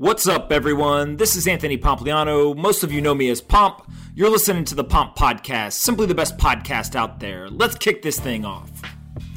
What's up, everyone? This is Anthony Pompliano. Most of you know me as Pomp. You're listening to the Pomp Podcast, simply the best podcast out there. Let's kick this thing off.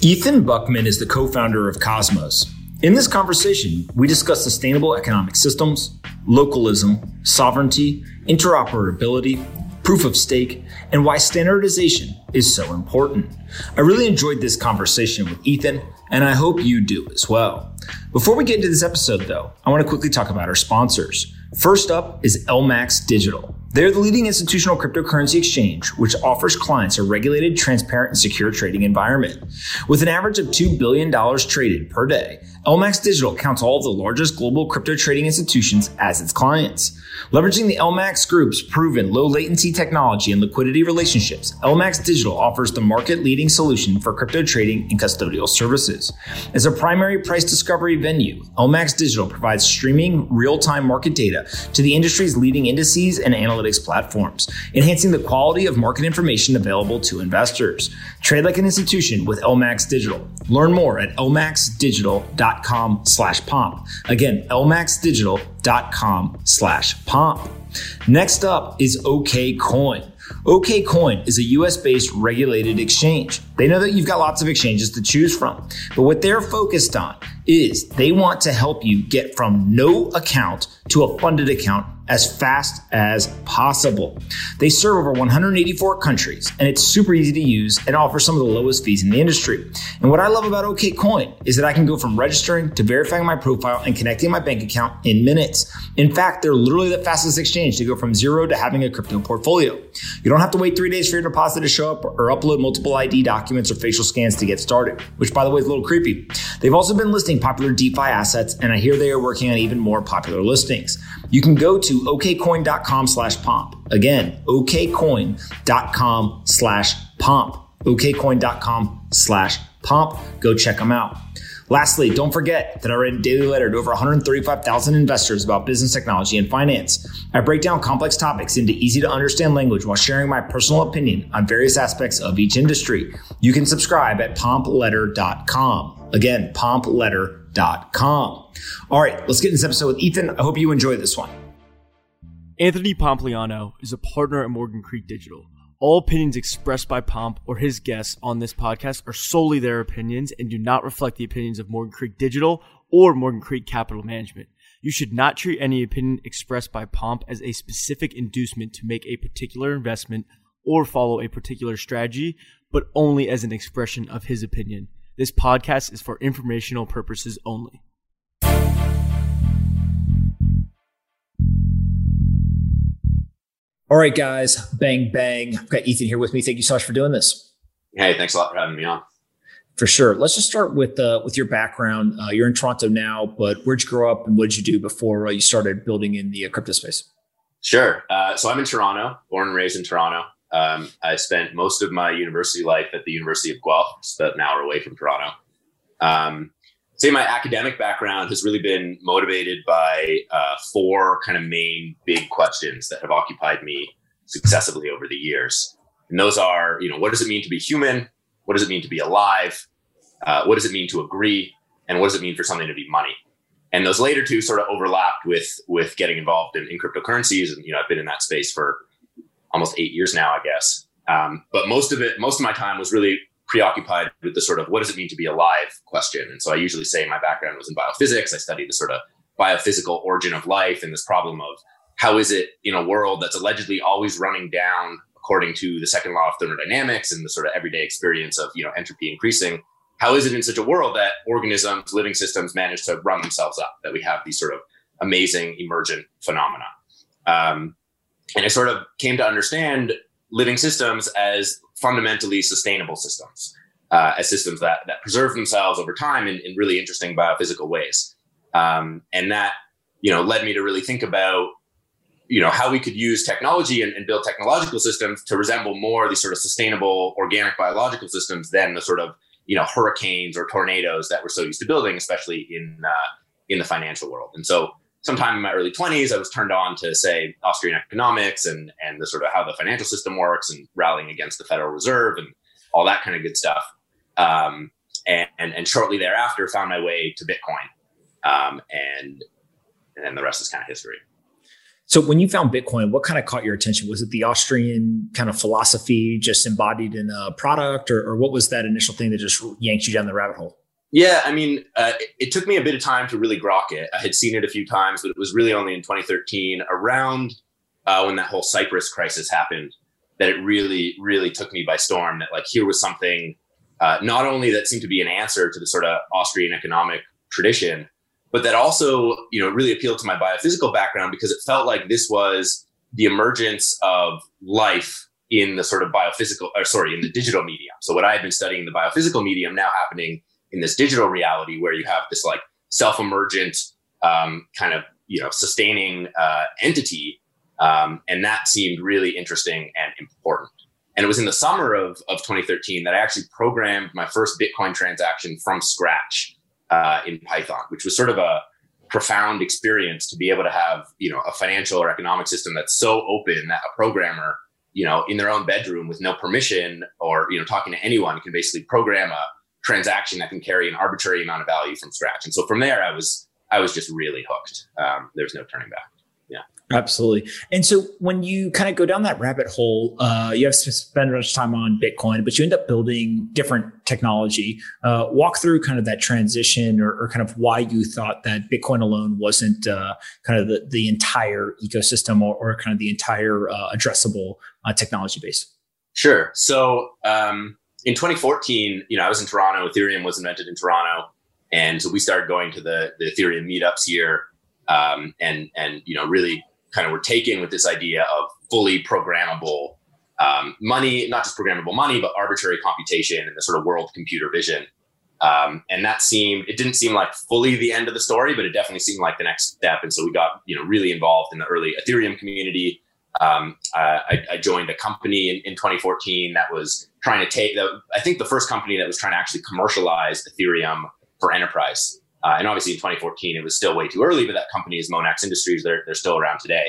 Ethan Buchman is the co founder of Cosmos. In this conversation, we discuss sustainable economic systems, localism, sovereignty, interoperability, proof of stake, and why standardization is so important. I really enjoyed this conversation with Ethan, and I hope you do as well. Before we get into this episode, though, I want to quickly talk about our sponsors. First up is LMAX Digital. They're the leading institutional cryptocurrency exchange, which offers clients a regulated, transparent, and secure trading environment. With an average of $2 billion traded per day, LMAX Digital counts all of the largest global crypto trading institutions as its clients. Leveraging the LMAX Group's proven low latency technology and liquidity relationships, LMAX Digital offers the market leading solution for crypto trading and custodial services. As a primary price discovery venue, LMAX Digital provides streaming real time market data to the industry's leading indices and analytics platforms, enhancing the quality of market information available to investors. Trade like an institution with LMAX Digital. Learn more at lmaxdigital.com slash pomp. Again, lmaxdigital.com slash pomp. Next up is OKCoin. OKCoin is a US based regulated exchange. They know that you've got lots of exchanges to choose from, but what they're focused on is they want to help you get from no account to a funded account as fast as possible. They serve over 184 countries and it's super easy to use and offers some of the lowest fees in the industry. And what I love about OKCoin is that I can go from registering to verifying my profile and connecting my bank account in minutes. In fact, they're literally the fastest exchange to go from zero to having a crypto portfolio. You don't have to wait three days for your deposit to show up or upload multiple ID documents or facial scans to get started, which by the way is a little creepy. They've also been listing popular DeFi assets and I hear they are working on even more popular listings. You can go to okcoin.com slash pomp. Again, okcoin.com slash pomp. okcoin.com slash pomp. Go check them out. Lastly, don't forget that I write a daily letter to over 135,000 investors about business technology and finance. I break down complex topics into easy to understand language while sharing my personal opinion on various aspects of each industry. You can subscribe at pompletter.com. Again, pompletter.com. All right, let's get in this episode with Ethan. I hope you enjoy this one. Anthony Pompliano is a partner at Morgan Creek Digital. All opinions expressed by Pomp or his guests on this podcast are solely their opinions and do not reflect the opinions of Morgan Creek Digital or Morgan Creek Capital Management. You should not treat any opinion expressed by Pomp as a specific inducement to make a particular investment or follow a particular strategy, but only as an expression of his opinion. This podcast is for informational purposes only. All right, guys, bang, bang. I've got Ethan here with me. Thank you so much for doing this. Hey, thanks a lot for having me on. For sure. Let's just start with uh, with your background. Uh, you're in Toronto now, but where'd you grow up and what did you do before uh, you started building in the uh, crypto space? Sure. Uh, so I'm in Toronto, born and raised in Toronto. Um, I spent most of my university life at the University of Guelph, just about an hour away from Toronto. Um, say my academic background has really been motivated by uh, four kind of main big questions that have occupied me successively over the years. And those are, you know, what does it mean to be human? What does it mean to be alive? Uh, what does it mean to agree? And what does it mean for something to be money? And those later two sort of overlapped with with getting involved in, in cryptocurrencies. And you know, I've been in that space for almost eight years now, I guess. Um, but most of it, most of my time was really preoccupied with the sort of what does it mean to be alive question. And so I usually say my background was in biophysics. I studied the sort of biophysical origin of life and this problem of how is it in a world that's allegedly always running down according to the second law of thermodynamics and the sort of everyday experience of you know entropy increasing how is it in such a world that organisms living systems manage to run themselves up that we have these sort of amazing emergent phenomena um, and i sort of came to understand living systems as fundamentally sustainable systems, uh, as systems that, that preserve themselves over time in, in really interesting biophysical ways. Um, and that, you know, led me to really think about, you know, how we could use technology and, and build technological systems to resemble more these sort of sustainable organic biological systems than the sort of, you know, hurricanes or tornadoes that we're so used to building, especially in, uh, in the financial world. And so sometime in my early 20s, I was turned on to say Austrian economics and and the sort of how the financial system works and rallying against the Federal Reserve and all that kind of good stuff. Um, and, and, and shortly thereafter, found my way to Bitcoin. Um, and and then the rest is kind of history. So when you found Bitcoin, what kind of caught your attention? Was it the Austrian kind of philosophy just embodied in a product, or, or what was that initial thing that just yanked you down the rabbit hole? Yeah, I mean, uh, it, it, took me a bit of time to really grok it. I had seen it a few times, but it was really only in 2013, around uh, when that whole Cyprus crisis happened, that it really, really took me by storm. That like here was something uh, not only that seemed to be an answer to the sort of Austrian economic tradition, but that also you know really appealed to my biophysical background because it felt like this was the emergence of life in the sort of biophysical or sorry in the digital medium so what i had been studying the biophysical medium now happening in this digital reality where you have this like self-emergent um, kind of you know sustaining uh, entity um, and that seemed really interesting and important. And it was in the summer of, of 2013 that i actually programmed my first bitcoin transaction from scratch uh, in Python, which was sort of a profound experience to be able to have you know a financial or economic system that's so open that a programmer you know in their own bedroom with no permission or you know talking to anyone can basically program a transaction that can carry an arbitrary amount of value from scratch and so from there i was i was just really hooked um, there's no turning back Yeah, Absolutely. And so when you kind of go down that rabbit hole, uh, you have to spend much time on Bitcoin, but you end up building different technology. Uh, walk through kind of that transition or, or, kind of why you thought that Bitcoin alone wasn't uh, kind of the, the entire ecosystem or, or kind of the entire uh, addressable uh, technology base. Sure. So um, in 2014, you know, I was in Toronto. Ethereum was invented in Toronto. And so we started going to the, the Ethereum meetups here. Um, and and you know really kind of were taken with this idea of fully programmable um, money, not just programmable money, but arbitrary computation and the sort of world computer vision. Um, and that seemed, it didn't seem like fully the end of the story, but it definitely seemed like the next step. And so we got, you know, really involved in the early Ethereum community. Um, I, I, joined a company in, in 2014 that was trying to take, the, I think the first company that was trying to actually commercialize Ethereum for enterprise. Uh, and obviously in 2014, it was still way too early, but that company is Monax Industries. They're, they're still around today.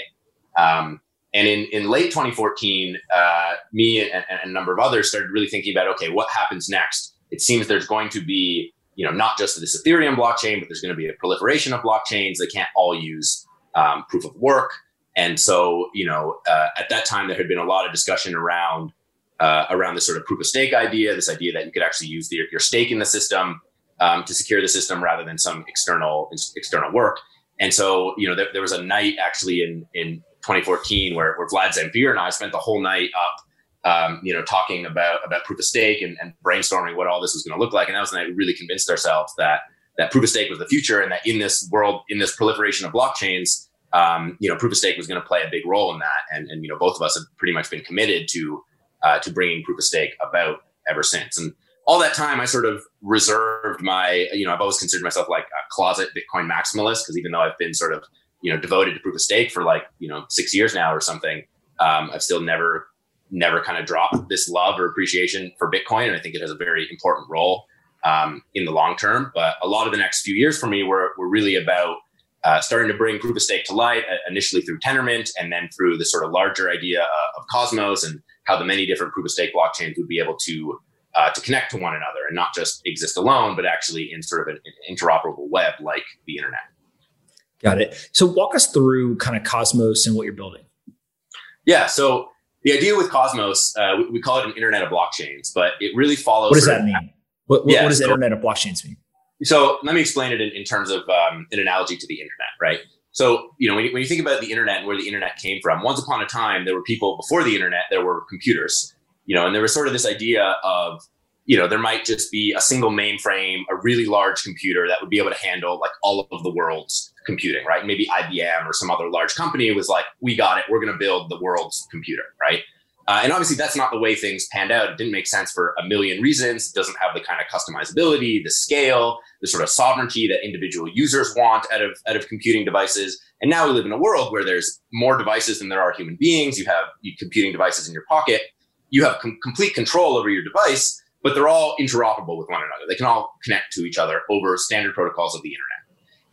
Um, and in, in late 2014, uh, me and, and, a number of others started really thinking about, okay, what happens next? It seems there's going to be, you know, not just this Ethereum blockchain, but there's going to be a proliferation of blockchains. They can't all use um, proof of work. And so, you know, uh, at that time, there had been a lot of discussion around uh, around this sort of proof of stake idea, this idea that you could actually use the, your stake in the system um, to secure the system rather than some external external work. And so, you know, there, there was a night actually in in 2014 where, where Vlad Zamfir and I spent the whole night up, um, you know, talking about about proof of stake and, and brainstorming what all this was going to look like. And that was the night we really convinced ourselves that that proof of stake was the future, and that in this world, in this proliferation of blockchains, um, you know, proof of stake was going to play a big role in that. And and you know, both of us have pretty much been committed to uh, to bringing proof of stake about ever since. And all that time, I sort of reserved my, you know, I've always considered myself like a closet Bitcoin maximalist because even though I've been sort of, you know, devoted to proof of stake for like, you know, six years now or something, um, I've still never, never kind of dropped this love or appreciation for Bitcoin. And I think it has a very important role um, in the long term. But a lot of the next few years for me were, were really about uh, starting to bring proof of stake to light, uh, initially through Tendermint and then through the sort of larger idea uh, of Cosmos and how the many different proof of stake blockchains would be able to uh, to connect to one another and not just exist alone, but actually in sort of an, an interoperable web like the internet. Got it. So walk us through kind of Cosmos and what you're building. Yeah. So the idea with Cosmos, uh, we, we, call it an internet of blockchains, but it really follows. What does that mean? What, what, yeah, what does so, internet of blockchains mean? So let me explain it in, in terms of um, an analogy to the internet, right? So, you know, when you, when you think about the internet and where the internet came from, once upon a time, there were people before the internet, there were computers you know, and there was sort of this idea of, you know, there might just be a single mainframe, a really large computer that would be able to handle like all of the world's computing, right? Maybe IBM or some other large company was like, we got it, we're going to build the world's computer, right? Uh, and obviously, that's not the way things panned out. It didn't make sense for a million reasons. It doesn't have the kind of customizability, the scale, the sort of sovereignty that individual users want out of out of computing devices. And now we live in a world where there's more devices than there are human beings. You have computing devices in your pocket, you have com- complete control over your device, but they're all interoperable with one another. They can all connect to each other over standard protocols of the internet.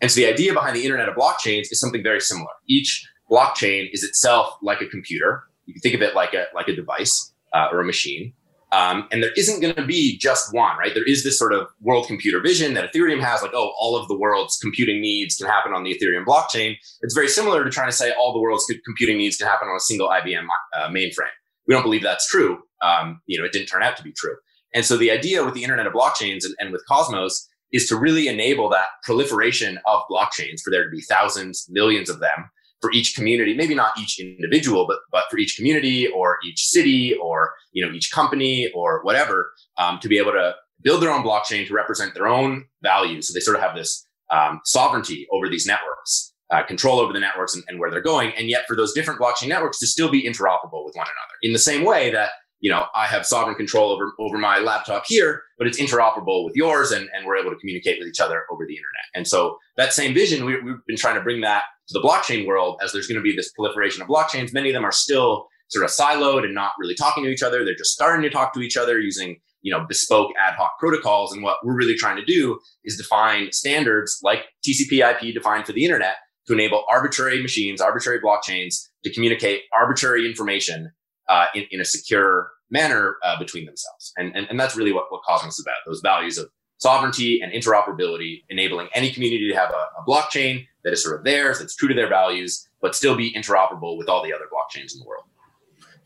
And so the idea behind the internet of blockchains is something very similar. Each blockchain is itself like a computer. You can think of it like a like a device uh, or a machine. Um, and there isn't going to be just one, right? There is this sort of world computer vision that Ethereum has, like, oh, all of the world's computing needs can happen on the Ethereum blockchain. It's very similar to trying to say all the world's computing needs can happen on a single IBM uh, mainframe. We don't believe that's true. Um, you know, it didn't turn out to be true. And so the idea with the Internet of Blockchains and, and with Cosmos is to really enable that proliferation of blockchains for there to be thousands, millions of them for each community, maybe not each individual, but but for each community or each city or you know each company or whatever, um, to be able to build their own blockchain to represent their own values. So they sort of have this um, sovereignty over these networks, uh, control over the networks and, and where they're going, and yet for those different blockchain networks to still be interoperable with one another. In the same way that you know, I have sovereign control over, over my laptop here, but it's interoperable with yours and, and we're able to communicate with each other over the internet. And so that same vision, we, we've been trying to bring that to the blockchain world as there's going to be this proliferation of blockchains. Many of them are still sort of siloed and not really talking to each other. They're just starting to talk to each other using, you know, bespoke ad hoc protocols. And what we're really trying to do is define standards like TCP IP defined for the internet to enable arbitrary machines, arbitrary blockchains to communicate arbitrary information uh, in, in, a secure manner uh, between themselves. And, and, and that's really what, what Cosmos is about those values of sovereignty and interoperability, enabling any community to have a, a, blockchain that is sort of theirs, that's true to their values, but still be interoperable with all the other blockchains in the world.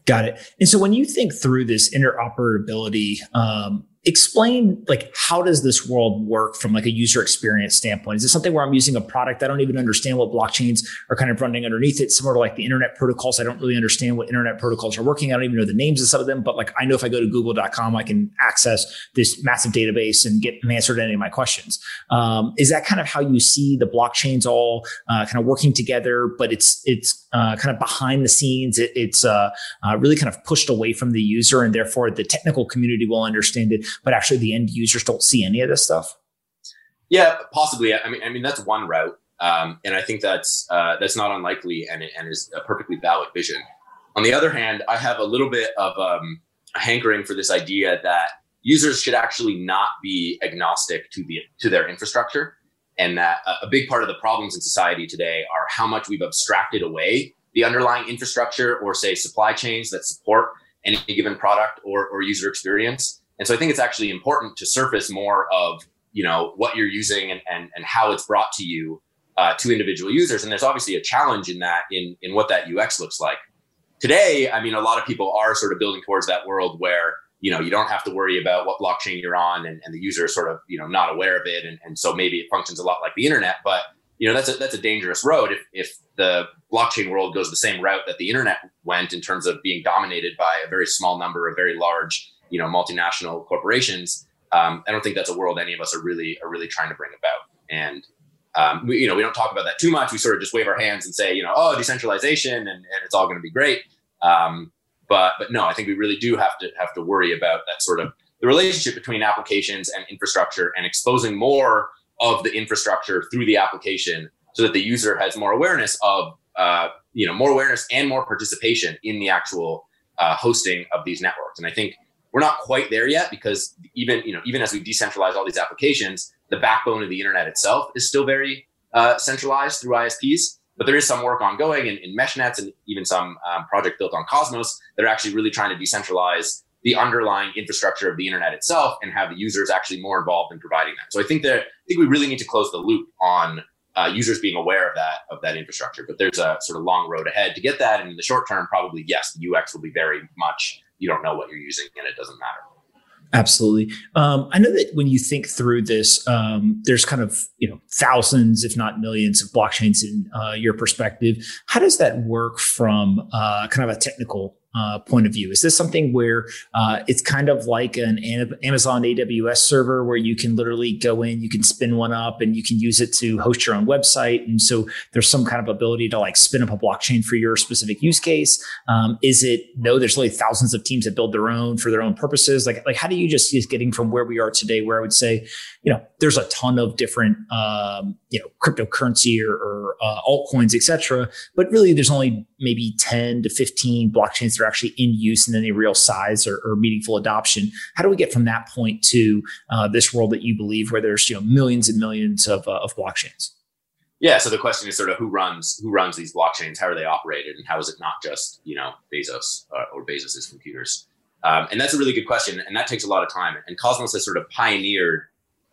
Got it. And so when you think through this interoperability, um, explain like how does this world work from like a user experience standpoint? Is it something where i'm using a product i don't even understand what blockchains are kind of running underneath it similar to like the internet protocols? I don't really understand what internet protocols are working. I don't even know the names of some of them but like i know if i go to google.com i can access this massive database and get an answer to any of my questions. Um, is that kind of how you see the blockchains all uh, kind of working together but it's it's uh, kind of behind the scenes it, it's uh, uh really kind of pushed away from the user and therefore the technical community will understand it but actually the end users don't see any of this stuff? Yeah, possibly. I mean, I mean that's one route, um, and I think that's uh, that's not unlikely and and is a perfectly valid vision. On the other hand, I have a little bit of um, a hankering for this idea that users should actually not be agnostic to the to their infrastructure, and that a, a big part of the problems in society today are how much we've abstracted away the underlying infrastructure or say supply chains that support any given product or, or user experience and so I think it's actually important to surface more of you know what you're using and and, and how it's brought to you uh, to individual users. And there's obviously a challenge in that in in what that UX looks like. Today, I mean, a lot of people are sort of building towards that world where you know you don't have to worry about what blockchain you're on, and, and the user is sort of you know not aware of it, and, and so maybe it functions a lot like the internet. But you know that's a that's a dangerous road if if the blockchain world goes the same route that the internet went in terms of being dominated by a very small number of very large you know multinational corporations. Um, I don't think that's a world any of us are really are really trying to bring about. And um, we, you know, we don't talk about that too much. We sort of just wave our hands and say, you know, oh, decentralization, and, and it's all going to be great. Um, but but no, I think we really do have to have to worry about that sort of the relationship between applications and infrastructure, and exposing more of the infrastructure through the application, so that the user has more awareness of uh, you know more awareness and more participation in the actual uh, hosting of these networks. And I think we're not quite there yet because even you know even as we decentralize all these applications, the backbone of the internet itself is still very uh, centralized through ISPs. But there is some work ongoing in, in MeshNets and even some um, project built on Cosmos that are actually really trying to decentralize the underlying infrastructure of the internet itself and have the users actually more involved in providing that. So I think that I think we really need to close the loop on uh, users being aware of that of that infrastructure. But there's a sort of long road ahead to get that. And in the short term, probably yes, the UX will be very much you don't know what you're using and it doesn't matter. Absolutely. Um, I know that when you think through this, um, there's kind of you know thousands, if not millions, of blockchains in uh, your perspective. How does that work from uh, kind of a technical uh, point of view? Is this something where uh, it's kind of like an Amazon AWS server where you can literally go in, you can spin one up, and you can use it to host your own website? And so there's some kind of ability to like spin up a blockchain for your specific use case. Um, is it no? There's really thousands of teams that build their own for their own purposes. Like like how do you just see us getting from where we are today, where I would say, you know, there's a ton of different um, you know cryptocurrency or, or uh, altcoins, etc. But really, there's only maybe 10 to 15 blockchains are actually in use in any real size or, or meaningful adoption. How do we get from that point to uh, this world that you believe where there's you know millions and millions of, uh, of blockchains? Yeah. So the question is sort of who runs who runs these blockchains? How are they operated, and how is it not just you know Bezos or, uh, or Bezos's computers? Um, and that's a really good question, and that takes a lot of time. And Cosmos has sort of pioneered,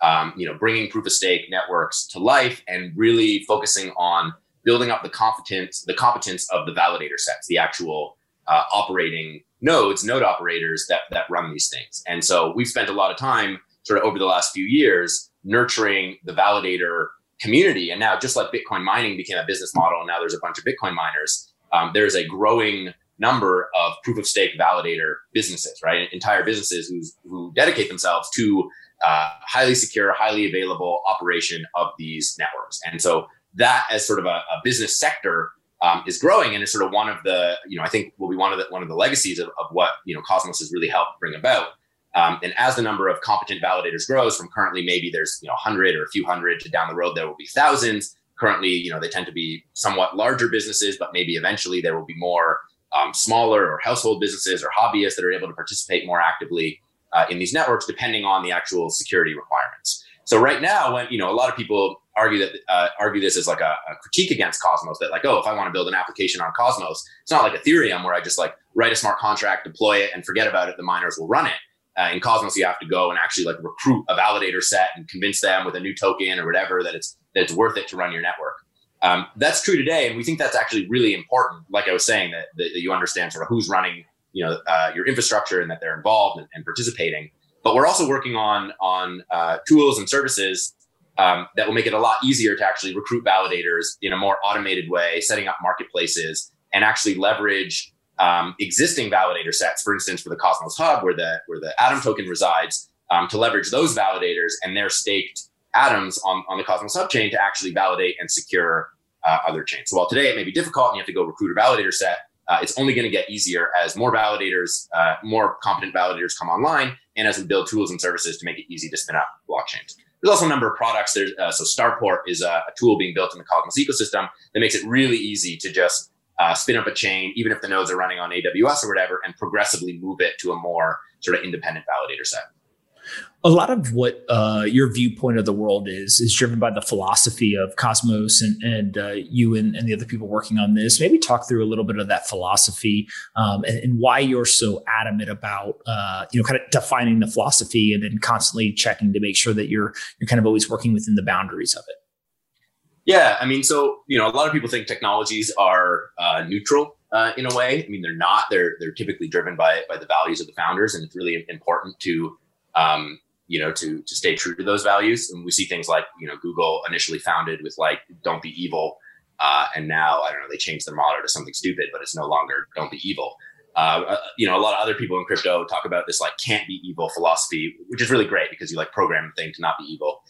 um, you know, bringing proof of stake networks to life and really focusing on building up the competence, the competence of the validator sets, the actual uh, operating nodes, node operators that that run these things. And so we've spent a lot of time, sort of over the last few years, nurturing the validator community. And now, just like Bitcoin mining became a business model, and now there's a bunch of Bitcoin miners. Um, there's a growing number of proof of stake validator businesses, right? Entire businesses who's, who dedicate themselves to uh, highly secure, highly available operation of these networks. And so that as sort of a, a business sector um, is growing and is sort of one of the, you know, I think will be one of the, one of the legacies of, of what, you know, Cosmos has really helped bring about. Um, and as the number of competent validators grows from currently maybe there's, you know, 100 or a few hundred to down the road, there will be thousands. Currently, you know, they tend to be somewhat larger businesses, but maybe eventually there will be more um, smaller or household businesses or hobbyists that are able to participate more actively uh, in these networks, depending on the actual security requirements. So right now, when you know a lot of people argue that uh, argue this as like a, a, critique against Cosmos, that like, oh, if I want to build an application on Cosmos, it's not like Ethereum where I just like write a smart contract, deploy it, and forget about it. The miners will run it. Uh, in Cosmos, you have to go and actually like recruit a validator set and convince them with a new token or whatever that it's that it's worth it to run your network. Um, that's true today, and we think that's actually really important. Like I was saying, that, that, you understand sort of who's running, you know, uh, your infrastructure and that they're involved and, and, participating. But we're also working on on uh, tools and services um, that will make it a lot easier to actually recruit validators in a more automated way, setting up marketplaces and actually leverage um, existing validator sets. For instance, for the Cosmos Hub, where the where the Atom token resides, um, to leverage those validators and their staked atoms on, on the Cosmos subchain to actually validate and secure uh, other chains. So while today it may be difficult and you have to go recruit a validator set, uh, it's only going to get easier as more validators, uh, more competent validators come online, and as we build tools and services to make it easy to spin up blockchains. There's also a number of products. There's uh, so Starport is a, a, tool being built in the Cosmos ecosystem that makes it really easy to just uh, spin up a chain, even if the nodes are running on AWS or whatever, and progressively move it to a more sort of independent validator set a lot of what uh, your viewpoint of the world is is driven by the philosophy of Cosmos and, and uh, you and, and, the other people working on this. Maybe talk through a little bit of that philosophy um, and, and, why you're so adamant about uh, you know kind of defining the philosophy and then constantly checking to make sure that you're you're kind of always working within the boundaries of it. Yeah, I mean, so you know, a lot of people think technologies are uh, neutral uh, in a way. I mean, they're not. They're they're typically driven by by the values of the founders, and it's really important to um, you know, to to stay true to those values. And we see things like, you know, Google initially founded with like "Don't be evil," uh, and now I don't know they changed their motto to something stupid, but it's no longer "Don't be evil." Uh, uh, you know, a lot of other people in crypto talk about this like "can't be evil" philosophy, which is really great because you like program the thing to not be evil.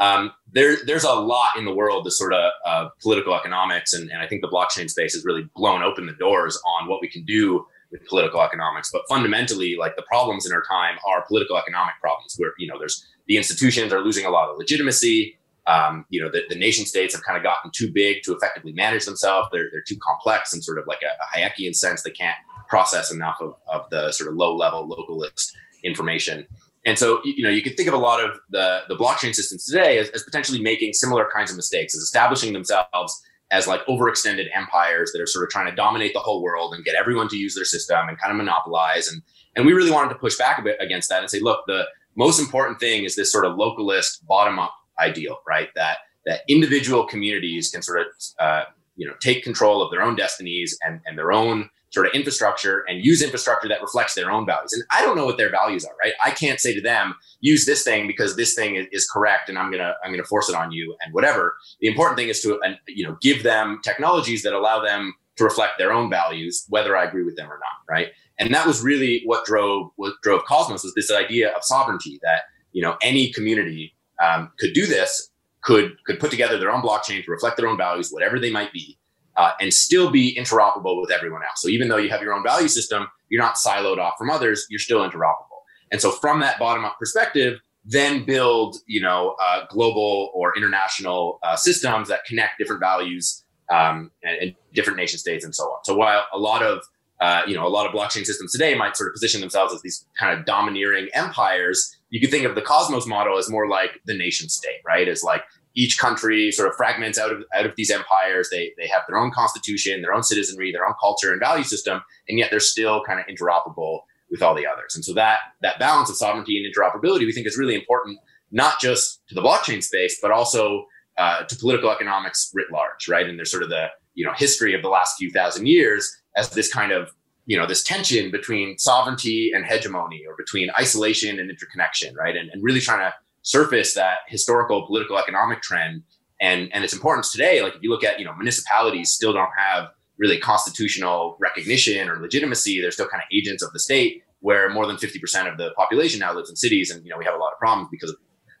Um, there, there's a lot in the world, the sort of uh, political economics, and, and I think the blockchain space has really blown open the doors on what we can do with political economics. But fundamentally, like the problems in our time are political economic problems where, you know, there's the institutions are losing a lot of legitimacy. Um, you know, the, the nation states have kind of gotten too big to effectively manage themselves. They're, they're too complex and sort of like a, a Hayekian sense. They can't process enough of, of the sort of low level localist information. And so, you know, you could think of a lot of the, the blockchain systems today as, as potentially making similar kinds of mistakes, as establishing themselves as like overextended empires that are sort of trying to dominate the whole world and get everyone to use their system and kind of monopolize. And and we really wanted to push back a bit against that and say, look, the most important thing is this sort of localist bottom up ideal, right? That that individual communities can sort of uh, you know take control of their own destinies and and their own sort of infrastructure and use infrastructure that reflects their own values. And I don't know what their values are, right? I can't say to them, use this thing because this thing is, is correct and I'm going to I'm going to force it on you and whatever. The important thing is to you know give them technologies that allow them to reflect their own values whether I agree with them or not, right? And that was really what drove what drove Cosmos was this idea of sovereignty that you know any community um, could do this could could put together their own blockchain to reflect their own values whatever they might be uh, and still be interoperable with everyone else. So even though you have your own value system, you're not siloed off from others. You're still interoperable. And so from that bottom up perspective, then build you know uh, global or international uh, systems that connect different values um, and, and, different nation states and so on. So while a lot of uh, you know a lot of blockchain systems today might sort of position themselves as these kind of domineering empires, you could think of the Cosmos model as more like the nation state, right? As like each country sort of fragments out of out of these empires. They they have their own constitution, their own citizenry, their own culture and value system, and yet they're still kind of interoperable with all the others. And so that that balance of sovereignty and interoperability we think is really important, not just to the blockchain space, but also uh, to political economics writ large, right? And there's sort of the you know history of the last few thousand years as this kind of you know this tension between sovereignty and hegemony or between isolation and interconnection right and, and really trying to surface that historical political economic trend. And and its importance today like if you look at you know municipalities still don't have really constitutional recognition or legitimacy. They're still kind of agents of the state where more than 50% of the population now lives in cities and you know we have a lot of problems because of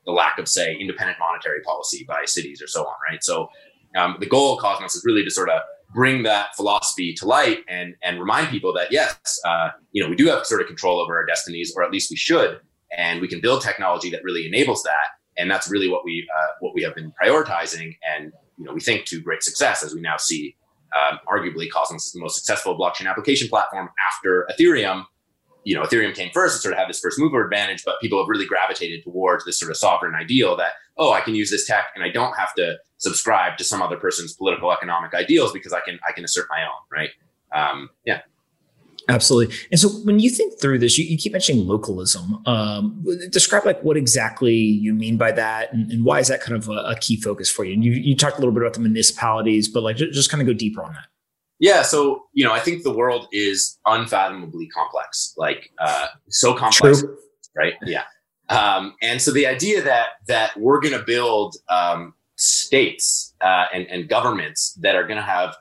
the lack of say independent monetary policy by cities or so on right? So um, the goal of cosmos is really to sort of bring that philosophy to light and and remind people that yes, uh, you know, we do have sort of control over our destinies, or at least we should, and we can build technology that really enables that. And that's really what we uh, what we have been prioritizing, and you know, we think to great success as we now see. Um, arguably, Cosmos is the most successful blockchain application platform after Ethereum, you know, Ethereum came first and sort of had this first mover advantage, but people have really gravitated towards this sort of sovereign ideal that, oh, I can use this tech and I don't have to subscribe to some other person's political economic ideals because I can I can assert my own, right? Um, yeah. Absolutely. And so when you think through this, you, you keep mentioning localism. Um, describe like what exactly you mean by that and, and why is that kind of a, a, key focus for you? And you, you talked a little bit about the municipalities, but like just, just kind of go deeper on that. Yeah, so you know, I think the world is unfathomably complex, like uh, so complex, True. right? Yeah, um, and so the idea that that we're going to build um, states uh, and, and governments that are going to have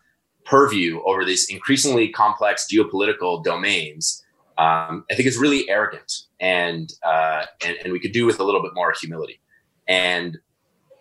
purview over these increasingly complex geopolitical domains, um, I think is really arrogant, and, uh, and and we could do with a little bit more humility, and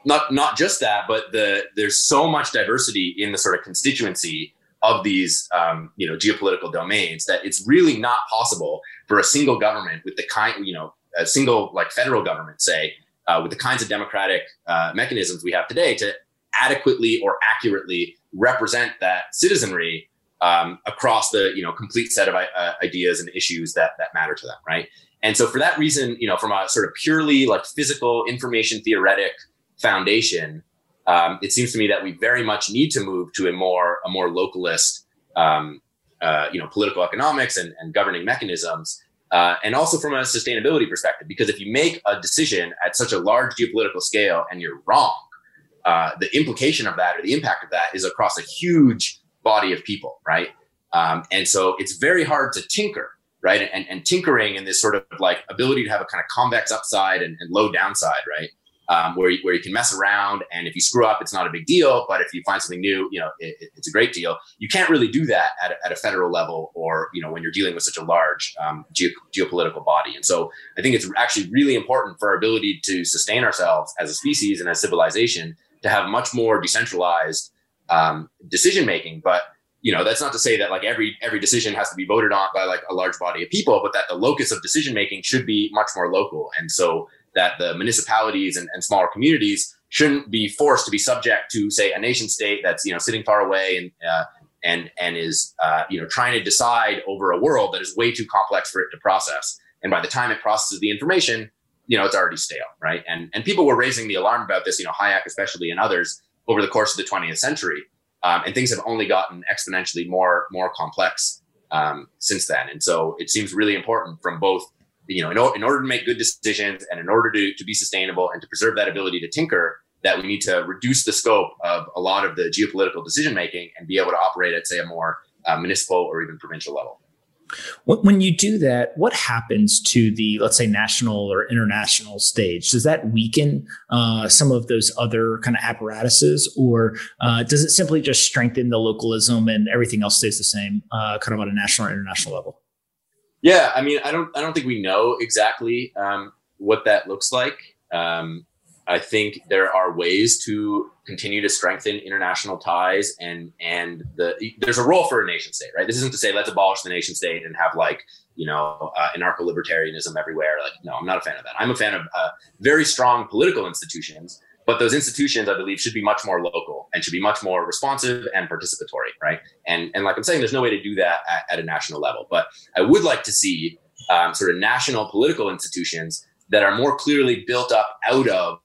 not not just that, but the there's so much diversity in the sort of constituency of these um, you know geopolitical domains that it's really not possible for a single government with the kind you know a single like federal government say uh, with the kinds of democratic uh, mechanisms we have today to adequately or accurately represent that citizenry um, across the you know complete set of uh, ideas and issues that that matter to them right and so for that reason you know from a sort of purely like physical information theoretic foundation um, it seems to me that we very much need to move to a more a more localist, um, uh, you know, political economics and, and governing mechanisms, uh, and also from a sustainability perspective. Because if you make a decision at such a large geopolitical scale and you're wrong, uh, the implication of that or the impact of that is across a huge body of people, right? Um, and so it's very hard to tinker, right? And, and tinkering and this sort of like ability to have a kind of convex upside and, and low downside, right? um, where, you, where you can mess around. And if you screw up, it's not a big deal. But if you find something new, you know, it, it's a great deal. You can't really do that at a, at a federal level or, you know, when you're dealing with such a large um, ge- geopolitical body. And so I think it's actually really important for our ability to sustain ourselves as a species and as civilization to have much more decentralized um, decision making. But you know that's not to say that like every every decision has to be voted on by like a large body of people but that the locus of decision making should be much more local and so that the municipalities and, and smaller communities shouldn't be forced to be subject to, say, a nation state that's you know sitting far away and uh, and and is uh, you know trying to decide over a world that is way too complex for it to process. And by the time it processes the information, you know it's already stale, right? And and people were raising the alarm about this, you know, Hayek especially and others over the course of the 20th century, um, and things have only gotten exponentially more more complex um, since then. And so it seems really important from both you know, in, in order to make good decisions and in order to, to be sustainable and to preserve that ability to tinker, that we need to reduce the scope of a lot of the geopolitical decision making and be able to operate at, say, a more uh, municipal or even provincial level. When you do that, what happens to the, let's say, national or international stage? Does that weaken uh, some of those other kind of apparatuses, or uh, does it simply just strengthen the localism and everything else stays the same, uh, kind of on a national or international level? Yeah, I mean, I don't, I don't think we know exactly um, what that looks like. Um, I think there are ways to continue to strengthen international ties, and and the there's a role for a nation state, right? This isn't to say let's abolish the nation state and have like you know uh, anarcho-libertarianism everywhere. Like, no, I'm not a fan of that. I'm a fan of uh, very strong political institutions but those institutions, I believe, should be much more local and should be much more responsive and participatory, right? And and like I'm saying, there's no way to do that at, at a national level. But I would like to see um, sort of national political institutions that are more clearly built up out of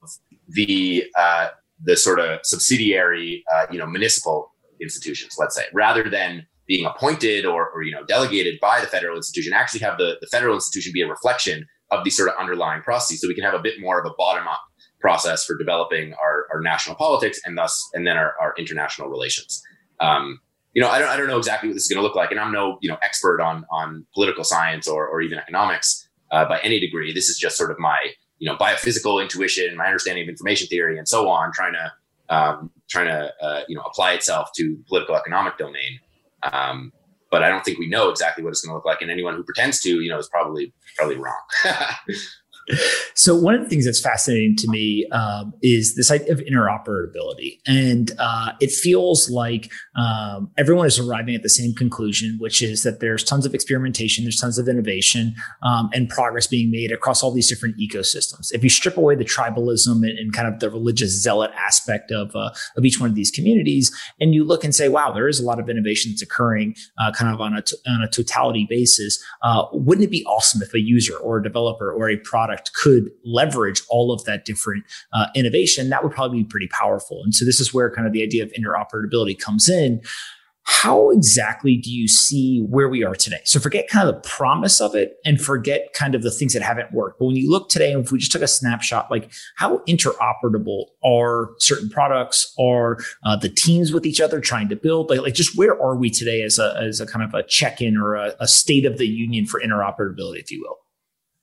the uh, the sort of subsidiary, uh, you know, municipal institutions, let's say, rather than being appointed or, or you know delegated by the federal institution actually have the, the federal institution be a reflection of these sort of underlying processes. So we can have a bit more of a bottom up process for developing our, our national politics and thus and then our, our international relations. Um, you know I don't, I don't know exactly what this is going to look like and i'm no you know expert on on political science or, or even economics uh, by any degree. This is just sort of my you know biophysical intuition my understanding of information theory and so on trying to um, trying to uh, you know apply itself to political economic domain um, but I don't think we know exactly what it's going to look like. And anyone who pretends to, you know, is probably probably wrong. So one of the things that's fascinating to me um, is this idea of interoperability, and uh, it feels like um, everyone is arriving at the same conclusion, which is that there's tons of experimentation, there's tons of innovation, um, and progress being made across all these different ecosystems. If you strip away the tribalism and, and kind of the religious zealot aspect of uh, of each one of these communities, and you look and say, "Wow, there is a lot of innovation that's occurring, uh, kind of on a t- on a totality basis." Uh, wouldn't it be awesome if a user or a developer or a product product could leverage all of that different uh, innovation, that would probably be pretty powerful. And so this is where kind of the idea of interoperability comes in. How exactly do you see where we are today? So forget kind of the promise of it and forget kind of the things that haven't worked. But when you look today, if we just took a snapshot, like how interoperable are certain products, are uh, the teams with each other trying to build, like, like just where are we today as a, as a kind of a check-in or a, a state of the union for interoperability, if you will?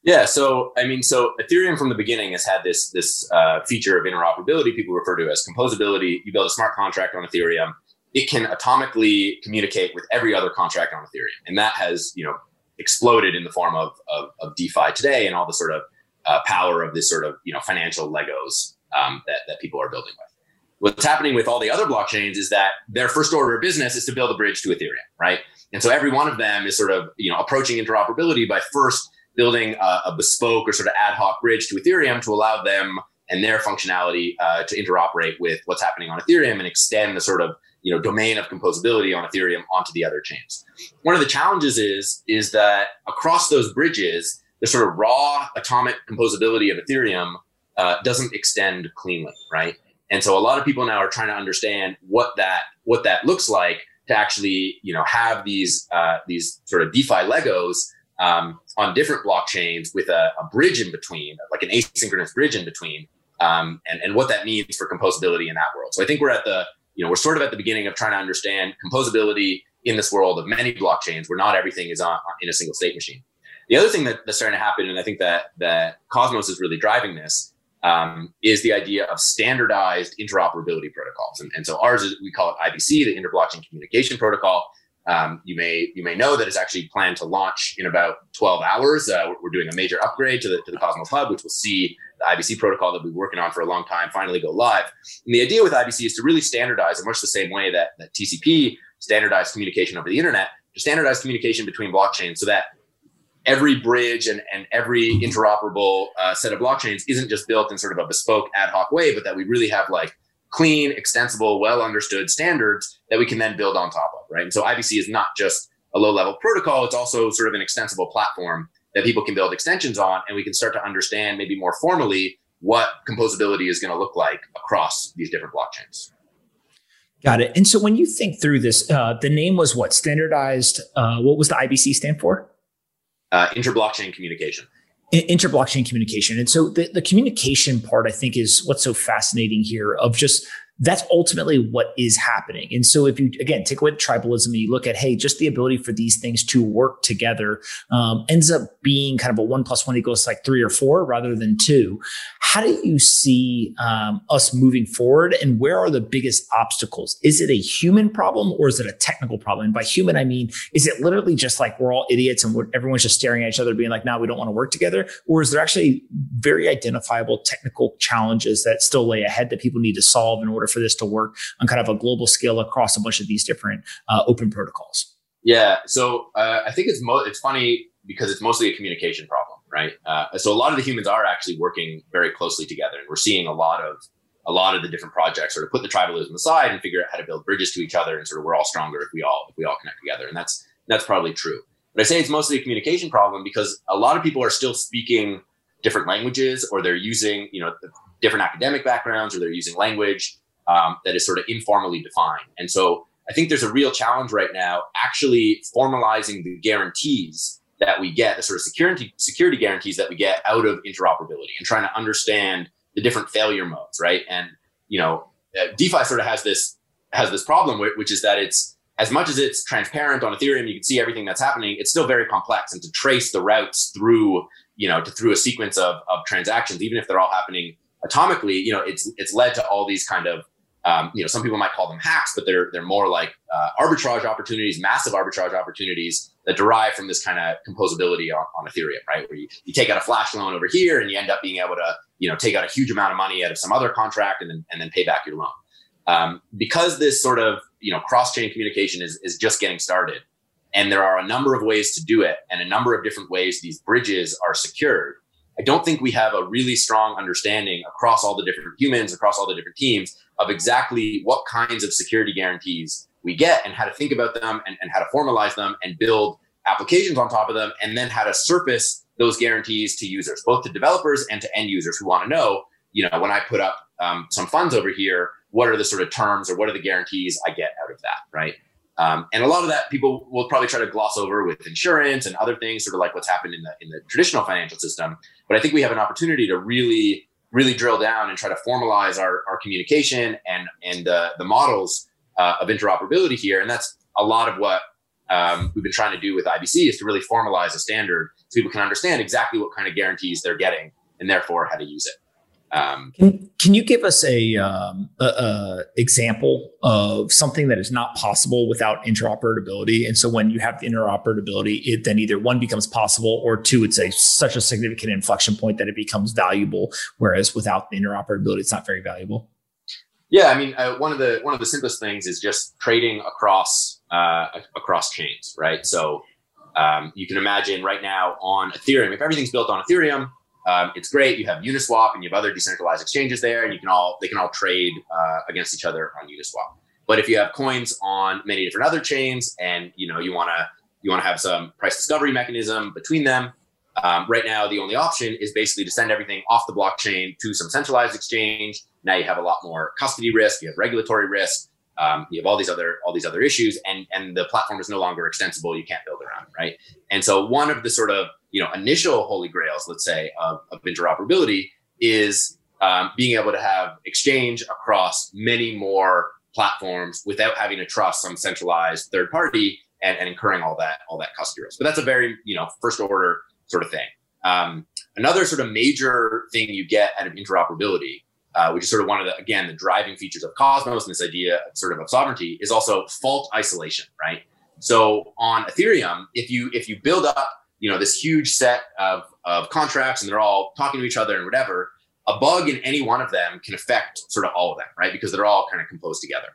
Yeah, so I mean, so Ethereum from the beginning has had this this uh, feature of interoperability. People refer to as composability. You build a smart contract on Ethereum, it can atomically communicate with every other contract on Ethereum, and that has you know exploded in the form of of, of DeFi today and all the sort of uh, power of this sort of you know financial Legos um, that that people are building with. What's happening with all the other blockchains is that their first order of business is to build a bridge to Ethereum, right? And so every one of them is sort of you know approaching interoperability by first building a, a, bespoke or sort of ad hoc bridge to Ethereum to allow them and their functionality uh, to interoperate with what's happening on Ethereum and extend the sort of you know domain of composability on Ethereum onto the other chains. One of the challenges is is that across those bridges, the sort of raw atomic composability of Ethereum uh, doesn't extend cleanly, right? And so a lot of people now are trying to understand what that what that looks like to actually you know have these uh, these sort of DeFi Legos um, on different blockchains with a, a, bridge in between, like an asynchronous bridge in between, um, and, and what that means for composability in that world. So I think we're at the, you know, we're sort of at the beginning of trying to understand composability in this world of many blockchains where not everything is on, in a single state machine. The other thing that, that's starting to happen, and I think that that Cosmos is really driving this, um, is the idea of standardized interoperability protocols. And, and so ours is we call it IBC, the Interblockchain Communication Protocol. Um, you may you may know that it's actually planned to launch in about 12 hours. Uh, we're doing a major upgrade to the to the Cosmos Hub, which will see the IBC protocol that we've been working on for a long time finally go live. And the idea with IBC is to really standardize in much the same way that, that TCP standardized communication over the internet, to standardize communication between blockchains so that every bridge and, and every interoperable uh, set of blockchains isn't just built in sort of a bespoke ad hoc way, but that we really have like clean, extensible, well understood standards that we can then build on top of, right? And so IBC is not just a low level protocol, it's also sort of an extensible platform that people can build extensions on, and we can start to understand maybe more formally what composability is going to look like across these different blockchains. Got it. And so when you think through this, uh, the name was what? Standardized. Uh, what was the IBC stand for? Uh, interblockchain communication interblockchain communication. And so the, the communication part, I think, is what's so fascinating here of just that's ultimately what is happening. And so if you again take away tribalism and you look at hey, just the ability for these things to work together um, ends up being kind of a one plus one equals like three or four rather than two. How do you see um, us moving forward, and where are the biggest obstacles? Is it a human problem or is it a technical problem? And by human, I mean is it literally just like we're all idiots and everyone's just staring at each other, being like, "Now we don't want to work together," or is there actually very identifiable technical challenges that still lay ahead that people need to solve in order order for this to work on kind of a global scale across a bunch of these different uh, open protocols? Yeah, so uh, I think it's mo- it's funny because it's mostly a communication problem, right? Uh, so a lot of the humans are actually working very closely together, and we're seeing a lot of a lot of the different projects sort of put the tribalism aside and figure out how to build bridges to each other, and sort of we're all stronger if we all if we all connect together, and that's that's probably true. But I say it's mostly a communication problem because a lot of people are still speaking different languages, or they're using you know different academic backgrounds, or they're using language um, that is sort of informally defined. And so I think there's a real challenge right now actually formalizing the guarantees that we get, the sort of security security guarantees that we get out of interoperability, and trying to understand the different failure modes, right? And you know, uh, DeFi sort of has this has this problem, which is that it's as much as it's transparent on Ethereum, you can see everything that's happening. It's still very complex, and to trace the routes through you know to through a sequence of, of transactions, even if they're all happening atomically, you know, it's it's led to all these kind of um, you know, some people might call them hacks, but they're they're more like uh, arbitrage opportunities, massive arbitrage opportunities that derive from this kind of composability on, on Ethereum, right? Where you, you take out a flash loan over here and you end up being able to, you know, take out a huge amount of money out of some other contract and then and then pay back your loan. Um, because this sort of you know cross-chain communication is is just getting started, and there are a number of ways to do it, and a number of different ways these bridges are secured. I don't think we have a really strong understanding across all the different humans, across all the different teams of exactly what kinds of security guarantees we get and how to think about them and, and how to formalize them and build applications on top of them, and then how to surface those guarantees to users, both to developers and to end users who want to know, you know, when I put up um, some funds over here, what are the sort of terms or what are the guarantees I get out of that, right? Um, and a lot of that people will probably try to gloss over with insurance and other things, sort of like what's happened in the in the traditional financial system. But I think we have an opportunity to really, really drill down and try to formalize our, our communication and and uh, the models uh, of interoperability here. And that's a lot of what um, we've been trying to do with IBC is to really formalize a standard so people can understand exactly what kind of guarantees they're getting and therefore how to use it. Um, can, can you give us a, um, a, a, example of something that is not possible without interoperability? And so when you have the interoperability, it then either one becomes possible or two, it's a such a significant inflection point that it becomes valuable. Whereas without the interoperability, it's not very valuable. Yeah, I mean, uh, one of the one of the simplest things is just trading across uh, across chains, right? So um, you can imagine right now on Ethereum, if everything's built on Ethereum, um, it's great. You have Uniswap and you have other decentralized exchanges there, and you can all they can all trade uh, against each other on Uniswap. But if you have coins on many different other chains, and you know you want to you want to have some price discovery mechanism between them, um, right now the only option is basically to send everything off the blockchain to some centralized exchange. Now you have a lot more custody risk, you have regulatory risk, um, you have all these other all these other issues, and and the platform is no longer extensible. You can't build around, right? And so one of the sort of you know initial holy grails, let's say, of, of interoperability is um, being able to have exchange across many more platforms without having to trust some centralized third party and, and incurring all that all that custody risk. But that's a very you know first order sort of thing. Um, another sort of major thing you get out of interoperability, uh, which is sort of one of the again the driving features of Cosmos and this idea of sort of of sovereignty, is also fault isolation, right? So on Ethereum, if you if you build up you know this huge set of, of contracts and they're all talking to each other and whatever a bug in any one of them can affect sort of all of them right because they're all kind of composed together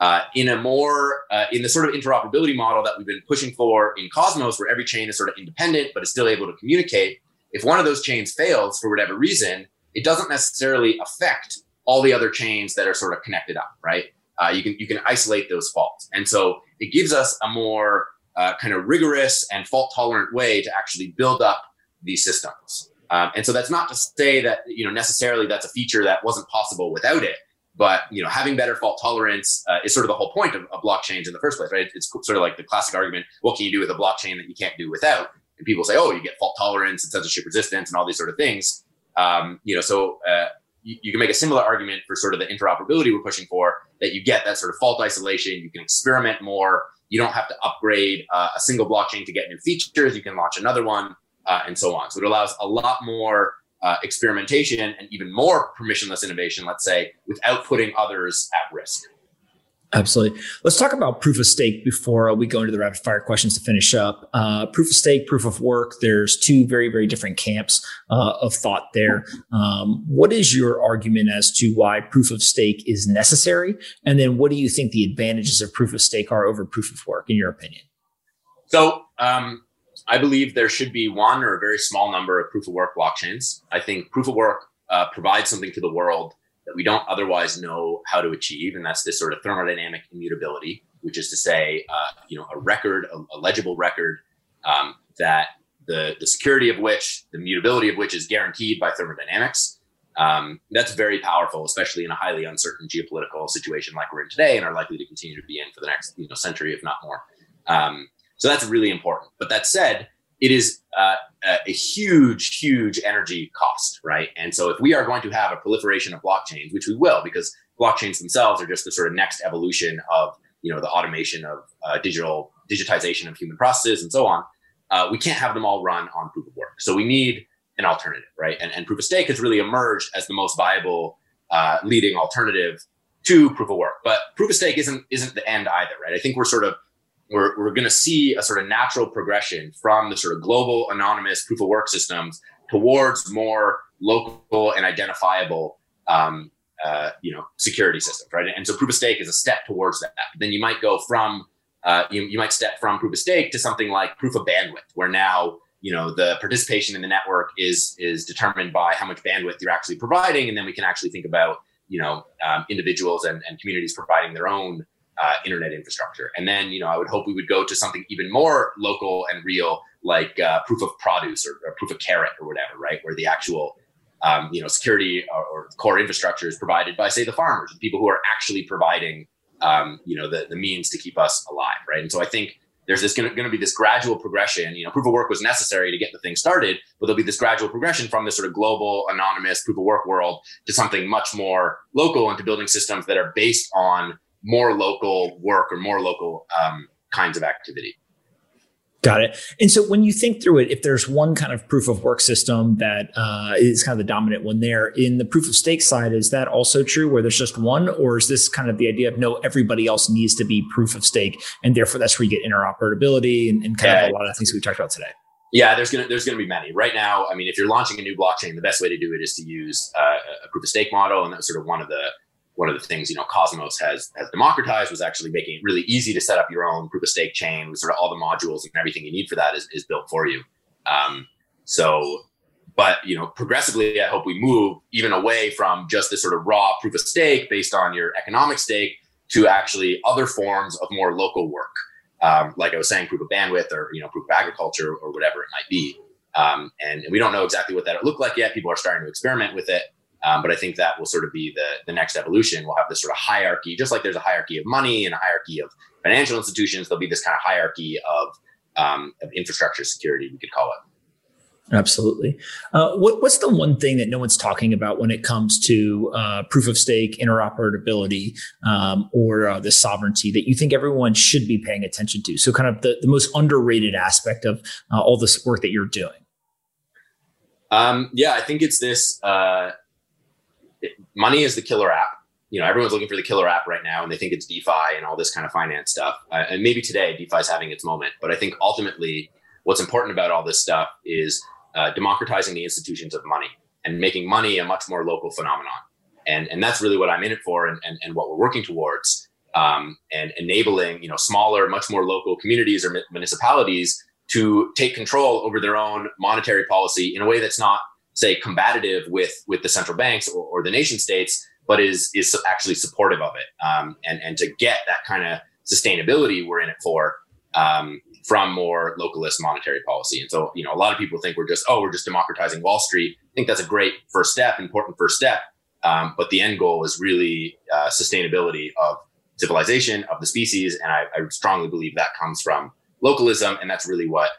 uh, in a more uh, in the sort of interoperability model that we've been pushing for in cosmos where every chain is sort of independent but is still able to communicate if one of those chains fails for whatever reason it doesn't necessarily affect all the other chains that are sort of connected up right uh, you can you can isolate those faults and so it gives us a more uh, kind of rigorous and fault tolerant way to actually build up these systems. Um, and so that's not to say that you know necessarily that's a feature that wasn't possible without it. But you know, having better fault tolerance uh, is sort of the whole point of, of, blockchains in the first place, right? It's sort of like the classic argument: what can you do with a blockchain that you can't do without? And people say, oh, you get fault tolerance and censorship resistance and all these sort of things. Um, you know, so uh, you, you, can make a similar argument for sort of the interoperability we're pushing for that you get that sort of fault isolation. You can experiment more. You don't have to upgrade uh, a single blockchain to get new features. You can launch another one uh, and so on. So it allows a lot more uh, experimentation and even more permissionless innovation, let's say, without putting others at risk. Absolutely. Let's talk about proof of stake before we go into the rapid fire questions to finish up. Uh, proof of stake, proof of work. There's two very, very different camps uh, of thought there. Um, what is your argument as to why proof of stake is necessary? And then what do you think the advantages of proof of stake are over proof of work, in your opinion? So, um, I believe there should be one or a very small number of proof of work blockchains. I think proof of work uh, provides something to the world that we don't otherwise know how to achieve, and that's this sort of thermodynamic immutability, which is to say, uh, you know, a record, a, a legible record um, that the the security of which, the mutability of which, is guaranteed by thermodynamics. Um, that's very powerful, especially in a highly uncertain geopolitical situation like we're in today and are likely to continue to be in for the next you know century, if not more. Um, so that's really important. But that said, it is uh, a huge, huge energy cost, right? And so if we are going to have a proliferation of blockchains, which we will, because blockchains themselves are just the sort of next evolution of you know the automation of uh, digital digitization of human processes and so on. Uh, we can't have them all run on proof of work. So we need an alternative, right? And, and proof of stake has really emerged as the most viable uh, leading alternative to proof of work. But proof of stake isn't isn't the end either, right? I think we're sort of we're, we're going to see a sort of natural progression from the sort of global anonymous proof of work systems towards more local and identifiable um, uh, you know security systems right? And so proof of stake is a step towards that. Then you might go from uh, you, you might step from proof of stake to something like proof of bandwidth where now you know the participation in the network is is determined by how much bandwidth you're actually providing and then we can actually think about you know um, individuals and, and communities providing their own uh, internet infrastructure and then you know i would hope we would go to something even more local and real like uh, proof of produce or, or, proof of carrot or whatever right where the actual um, you know security or, or, core infrastructure is provided by say the farmers the people who are actually providing um, you know the, the means to keep us alive right and so i think there's this going to be this gradual progression. You know, proof of work was necessary to get the thing started, but there'll be this gradual progression from this sort of global anonymous proof of work world to something much more local and to building systems that are based on more local work or more local um, kinds of activity. Got it. And so when you think through it, if there's one kind of proof of work system that uh, is kind of the dominant one there, in the proof of stake side, is that also true where there's just one? Or is this kind of the idea of no, everybody else needs to be proof of stake? And therefore that's where you get interoperability and, and kind yeah. of a lot of things we talked about today. Yeah, there's gonna there's gonna be many. Right now, I mean, if you're launching a new blockchain, the best way to do it is to use uh, a proof of stake model, and that's sort of one of the one of the things you know Cosmos has has democratized was actually making it really easy to set up your own proof of stake chain. Sort of all the modules and everything you need for that is, is built for you. Um, so, but you know, progressively, I hope we move even away from just this sort of raw proof of stake based on your economic stake to actually other forms of more local work, um, like I was saying, proof of bandwidth or you know proof of agriculture or whatever it might be. Um, and, we don't know exactly what that look like yet. People are starting to experiment with it. Um, but I think that will sort of be the, the next evolution. We'll have this sort of hierarchy, just like there's a hierarchy of money and a hierarchy of financial institutions. There'll be this kind of hierarchy of, um, of infrastructure security, we could call it. Absolutely. Uh, what, what's the one thing that no one's talking about when it comes to uh, proof of stake, interoperability, um, or uh, the sovereignty that you think everyone should be paying attention to? So, kind of the, the most underrated aspect of uh, all this work that you're doing. Um, yeah, I think it's this uh, money is the killer app. You know, everyone's looking for the killer app right now, and they think it's DeFi and all this kind of finance stuff. Uh, and maybe today DeFi is having its moment, but I think ultimately, what's important about all this stuff is uh, democratizing the institutions of money and making money a much more local phenomenon. And and that's really what I'm in it for, and and, and what we're working towards, um, and enabling you know smaller, much more local communities or municipalities to take control over their own monetary policy in a way that's not say combative with with the central banks or, or the nation states, but is is actually supportive of it. Um, and and to get that kind of sustainability we're in it for um, from more localist monetary policy. And so, you know, a lot of people think we're just oh we're just democratizing Wall Street. I think that's a great first step, important first step. Um, but the end goal is really uh, sustainability of civilization of the species, and I, I, strongly believe that comes from localism, and that's really what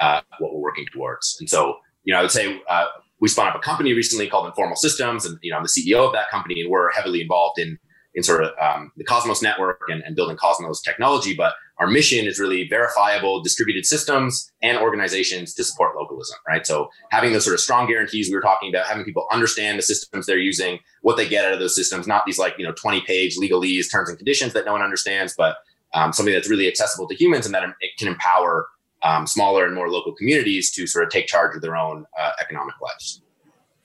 uh, what we're working towards. And so, you know, I would say uh, we spun up a company recently called Informal Systems, and you know I'm the CEO of that company, and we're heavily involved in in sort of um, the Cosmos network and, and, building Cosmos technology. But our mission is really verifiable distributed systems and organizations to support localism, right? So having those sort of strong guarantees we were talking about, having people understand the systems they're using, what they get out of those systems, not these like you know 20 page legalese terms and conditions that no one understands, but um, something that's really accessible to humans and that it can empower um, smaller and more local communities to sort of take charge of their own uh, economic lives.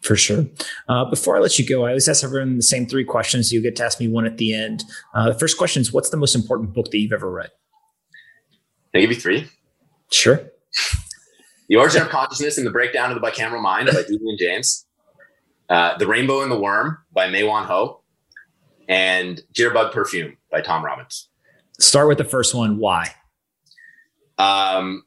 For sure. Uh, before I let you go, I always ask everyone the same three questions. You get to ask me one at the end. Uh, the first question is What's the most important book that you've ever read? Can I give you three? Sure. The Origin of Consciousness and the Breakdown of the Bicameral Mind by Julian Jaynes. Uh, the Rainbow and the Worm by Mae-Wan Ho. And Jitterbug Perfume by Tom Robbins. Start with the first one. Why? Um,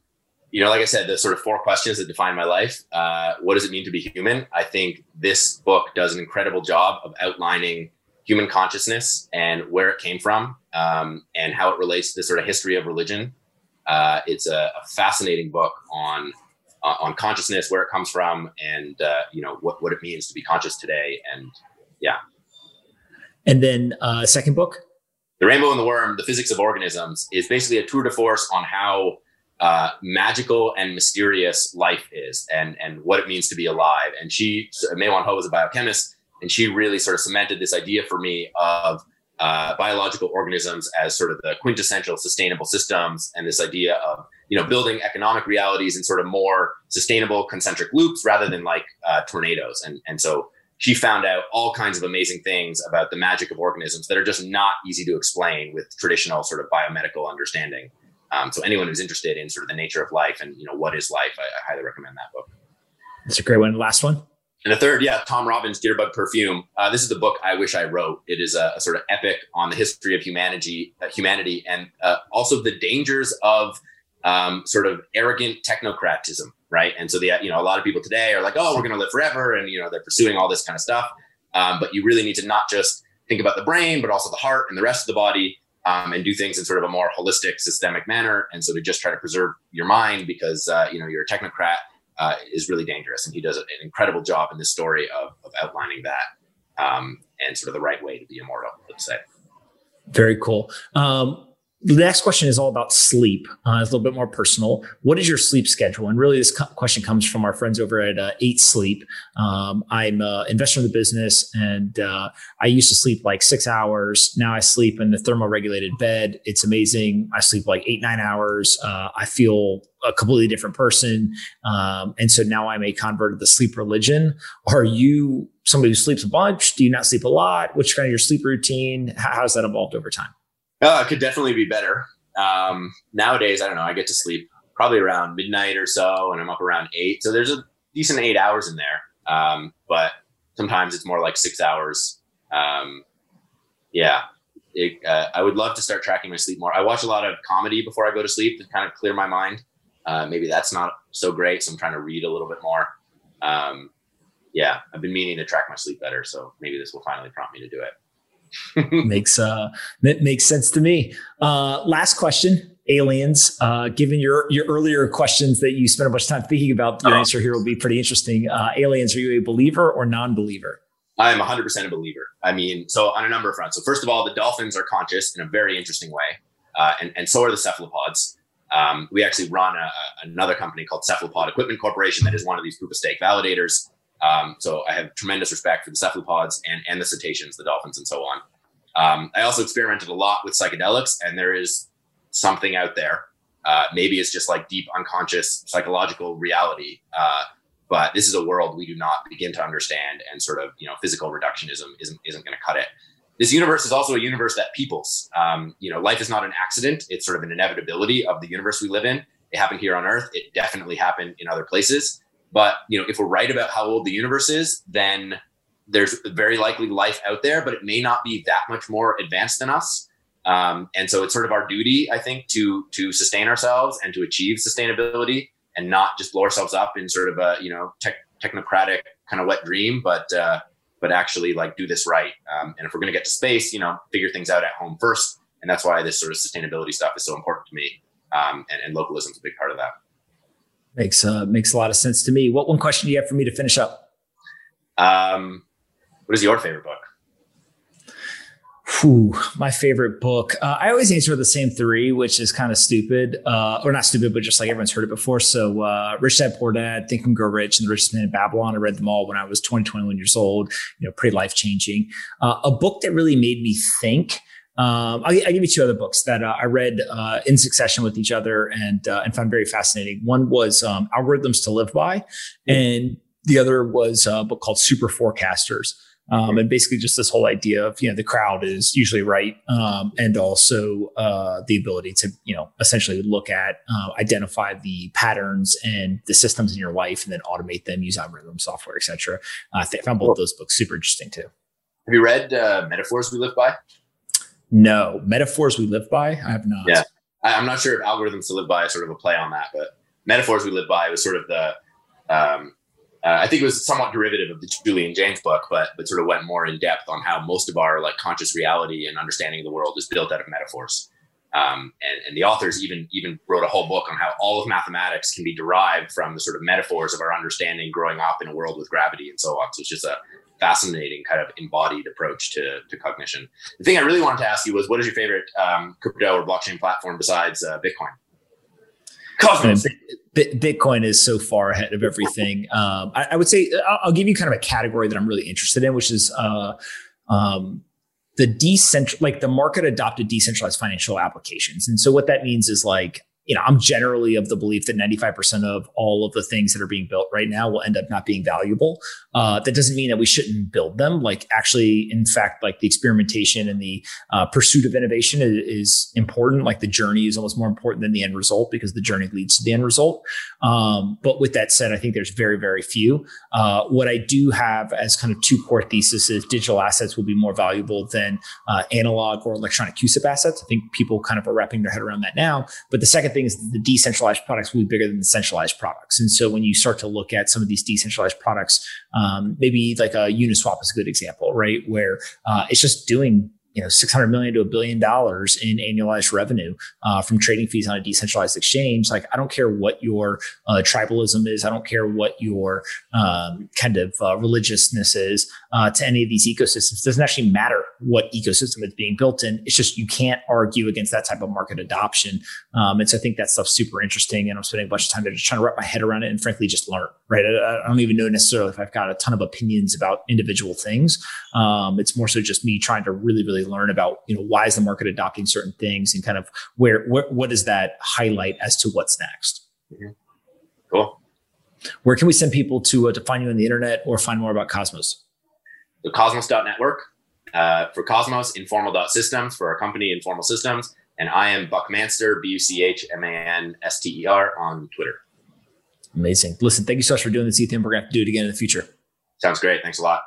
you know, like I said, the sort of four questions that define my life. Uh, what does it mean to be human? I think this book does an incredible job of outlining human consciousness and where it came from um, and how it relates to the sort of history of religion. Uh, it's a, a, fascinating book on uh, on consciousness, where it comes from, and uh, you know what what it means to be conscious today. And yeah. And then uh, second book, The Rainbow and the Worm: The Physics of Organisms, is basically a tour de force on how uh, magical and mysterious life is, and and what it means to be alive. And she, Mae-Wan Ho, was a biochemist, and she really sort of cemented this idea for me of uh, biological organisms as sort of the quintessential sustainable systems, and this idea of you know building economic realities in sort of more sustainable concentric loops rather than like uh, tornadoes. And and so she found out all kinds of amazing things about the magic of organisms that are just not easy to explain with traditional sort of biomedical understanding. Um, so anyone who's interested in sort of the nature of life and you know what is life, I, I highly recommend that book. That's a great one. Last one. And the third, yeah, Tom Robbins' Jitterbug Perfume. Uh, this is the book I wish I wrote. It is a, a sort of epic on the history of humanity, uh, humanity, and uh, also the dangers of um, sort of arrogant technocratism, right? And so the you know a lot of people today are like, oh, we're going to live forever, and you know they're pursuing all this kind of stuff. Um, but you really need to not just think about the brain, but also the heart and the rest of the body um, and do things in sort of a more holistic, systemic manner. And so to just try to preserve your mind because uh, you know you're a technocrat uh, is really dangerous. And he does an incredible job in this story of, of outlining that um, and sort of the right way to be immortal. Let's say. Very cool. Um, the next question is all about sleep. Uh, it's a little bit more personal. What is your sleep schedule? And really, this co- question comes from our friends over at uh, Eight Sleep. Um, I'm an investor in the business, and uh, I used to sleep like six hours. Now I sleep in the thermoregulated bed. It's amazing. I sleep like eight, nine hours. Uh, I feel a completely different person. Um, and so now I'm a convert of the sleep religion. Are you somebody who sleeps a bunch? Do you not sleep a lot? What's kind of your sleep routine? How, how's that evolved over time? Uh, it could definitely be better. Um, nowadays, I don't know. I get to sleep probably around midnight or so, and I'm up around eight. So there's a decent eight hours in there. Um, but sometimes it's more like six hours. Um, yeah, it, uh, I would love to start tracking my sleep more. I watch a lot of comedy before I go to sleep to kind of clear my mind. Uh, maybe that's not so great, so I'm trying to read a little bit more. Um, yeah, I've been meaning to track my sleep better, so maybe this will finally prompt me to do it. makes uh that makes sense to me. Uh, last question. Aliens. Uh, given your your earlier questions that you spent a bunch of time thinking about, your oh. answer here will be pretty interesting. Uh, aliens. Are you a believer or non-believer? I'm 100% a believer. I mean, so on a number of fronts. So first of all, the dolphins are conscious in a very interesting way, uh, and and so are the cephalopods. Um, we actually run a, another company called Cephalopod Equipment Corporation that is one of these proof of stake validators. Um, so I have tremendous respect for the cephalopods and, and the cetaceans, the dolphins, and so on. Um, I also experimented a lot with psychedelics, and there is something out there. Uh, maybe it's just like deep unconscious psychological reality. Uh, but this is a world we do not begin to understand, and sort of you know physical reductionism isn't isn't going to cut it. This universe is also a universe that peoples. Um, you know, life is not an accident; it's sort of an inevitability of the universe we live in. It happened here on Earth. It definitely happened in other places. But you know, if we're right about how old the universe is, then there's very likely life out there, but it may not be that much more advanced than us. Um, and so it's sort of our duty, I think, to to sustain ourselves and to achieve sustainability, and not just blow ourselves up in sort of a you know tech, technocratic kind of wet dream, but uh, but actually like do this right. Um, and if we're going to get to space, you know, figure things out at home first. And that's why this sort of sustainability stuff is so important to me. Um, and, and localism is a big part of that. Makes uh, makes a lot of sense to me. What one question do you have for me to finish up? Um, what is your favorite book? Whew, my favorite book. Uh, I always answer the same three, which is kind of stupid, uh, or not stupid, but just like everyone's heard it before. So, uh, Rich Dad Poor Dad, Think and Grow Rich, and The Richest Man in Babylon. I read them all when I was 20, 21 years old. You know, pretty life changing. Uh, a book that really made me think. Um, I'll, I'll, give you two other books that uh, I read uh, in succession with each other and uh, and found very fascinating. One was um, Algorithms to Live By, and the other was a book called Super Forecasters. Um, and basically just this whole idea of you know the crowd is usually right um, and also uh, the ability to you know essentially look at uh, identify the patterns and the systems in your life and then automate them use algorithm software etc uh, i found both those books super interesting too. Have you read uh, metaphors we live by no metaphors we live by i have not yeah I, am not sure if algorithms to live by is sort of a play on that but metaphors we live by was sort of the um, uh, I think it was somewhat derivative of the Julian Jaynes book, but but sort of went more in depth on how most of our like conscious reality and understanding of the world is built out of metaphors. Um, and, and, the authors even even wrote a whole book on how all of mathematics can be derived from the sort of metaphors of our understanding growing up in a world with gravity and so on. So it's just a fascinating kind of embodied approach to, to cognition. The thing I really wanted to ask you was, what is your favorite um, crypto or blockchain platform besides uh, Bitcoin? Cosmos. Bitcoin is so far ahead of everything. Um, I, I, would say I'll, give you kind of a category that I'm really interested in, which is uh, um, the decentral, like the market adopted decentralized financial applications. And so what that means is like you know, I'm generally of the belief that 95% of all of the things that are being built right now will end up not being valuable. Uh, that doesn't mean that we shouldn't build them. Like, actually, in fact, like the experimentation and the uh, pursuit of innovation is, is, important. Like, the journey is almost more important than the end result because the journey leads to the end result. Um, but with that said, I think there's very, very few. Uh, what I do have as kind of two core theses is digital assets will be more valuable than uh, analog or electronic CUSIP assets. I think people kind of are wrapping their head around that now. But the second thing is the decentralized products will be bigger than the centralized products. And so when you start to look at some of these decentralized products, um, maybe like a Uniswap is a good example, right? Where uh, it's just doing you know, 600 million to a billion dollars in annualized revenue uh, from trading fees on a decentralized exchange. Like, I don't care what your uh, tribalism is. I don't care what your um, kind of uh, religiousness is uh, to any of these ecosystems. It doesn't actually matter what ecosystem it's being built in. It's just you can't argue against that type of market adoption. Um, and so I think that stuff's super interesting. And I'm spending a bunch of time there just trying to wrap my head around it and frankly just learn, right? I, I don't even know necessarily if I've got a ton of opinions about individual things. Um, it's more so just me trying to really really, really learn about you know why is the market adopting certain things and kind of where, where what does that highlight as to what's next. Mm-hmm. Cool. Where can we send people to uh, to find you on the internet or find more about Cosmos? The Cosmos.network uh, for Cosmos, informal.systems for our company, Informal Systems, and I am Buchmanster, B U C H M A N S T E R on Twitter. Amazing. Listen, thank you so much for doing this, Ethan. We're going to have to do it again in the future. Sounds great. Thanks a lot.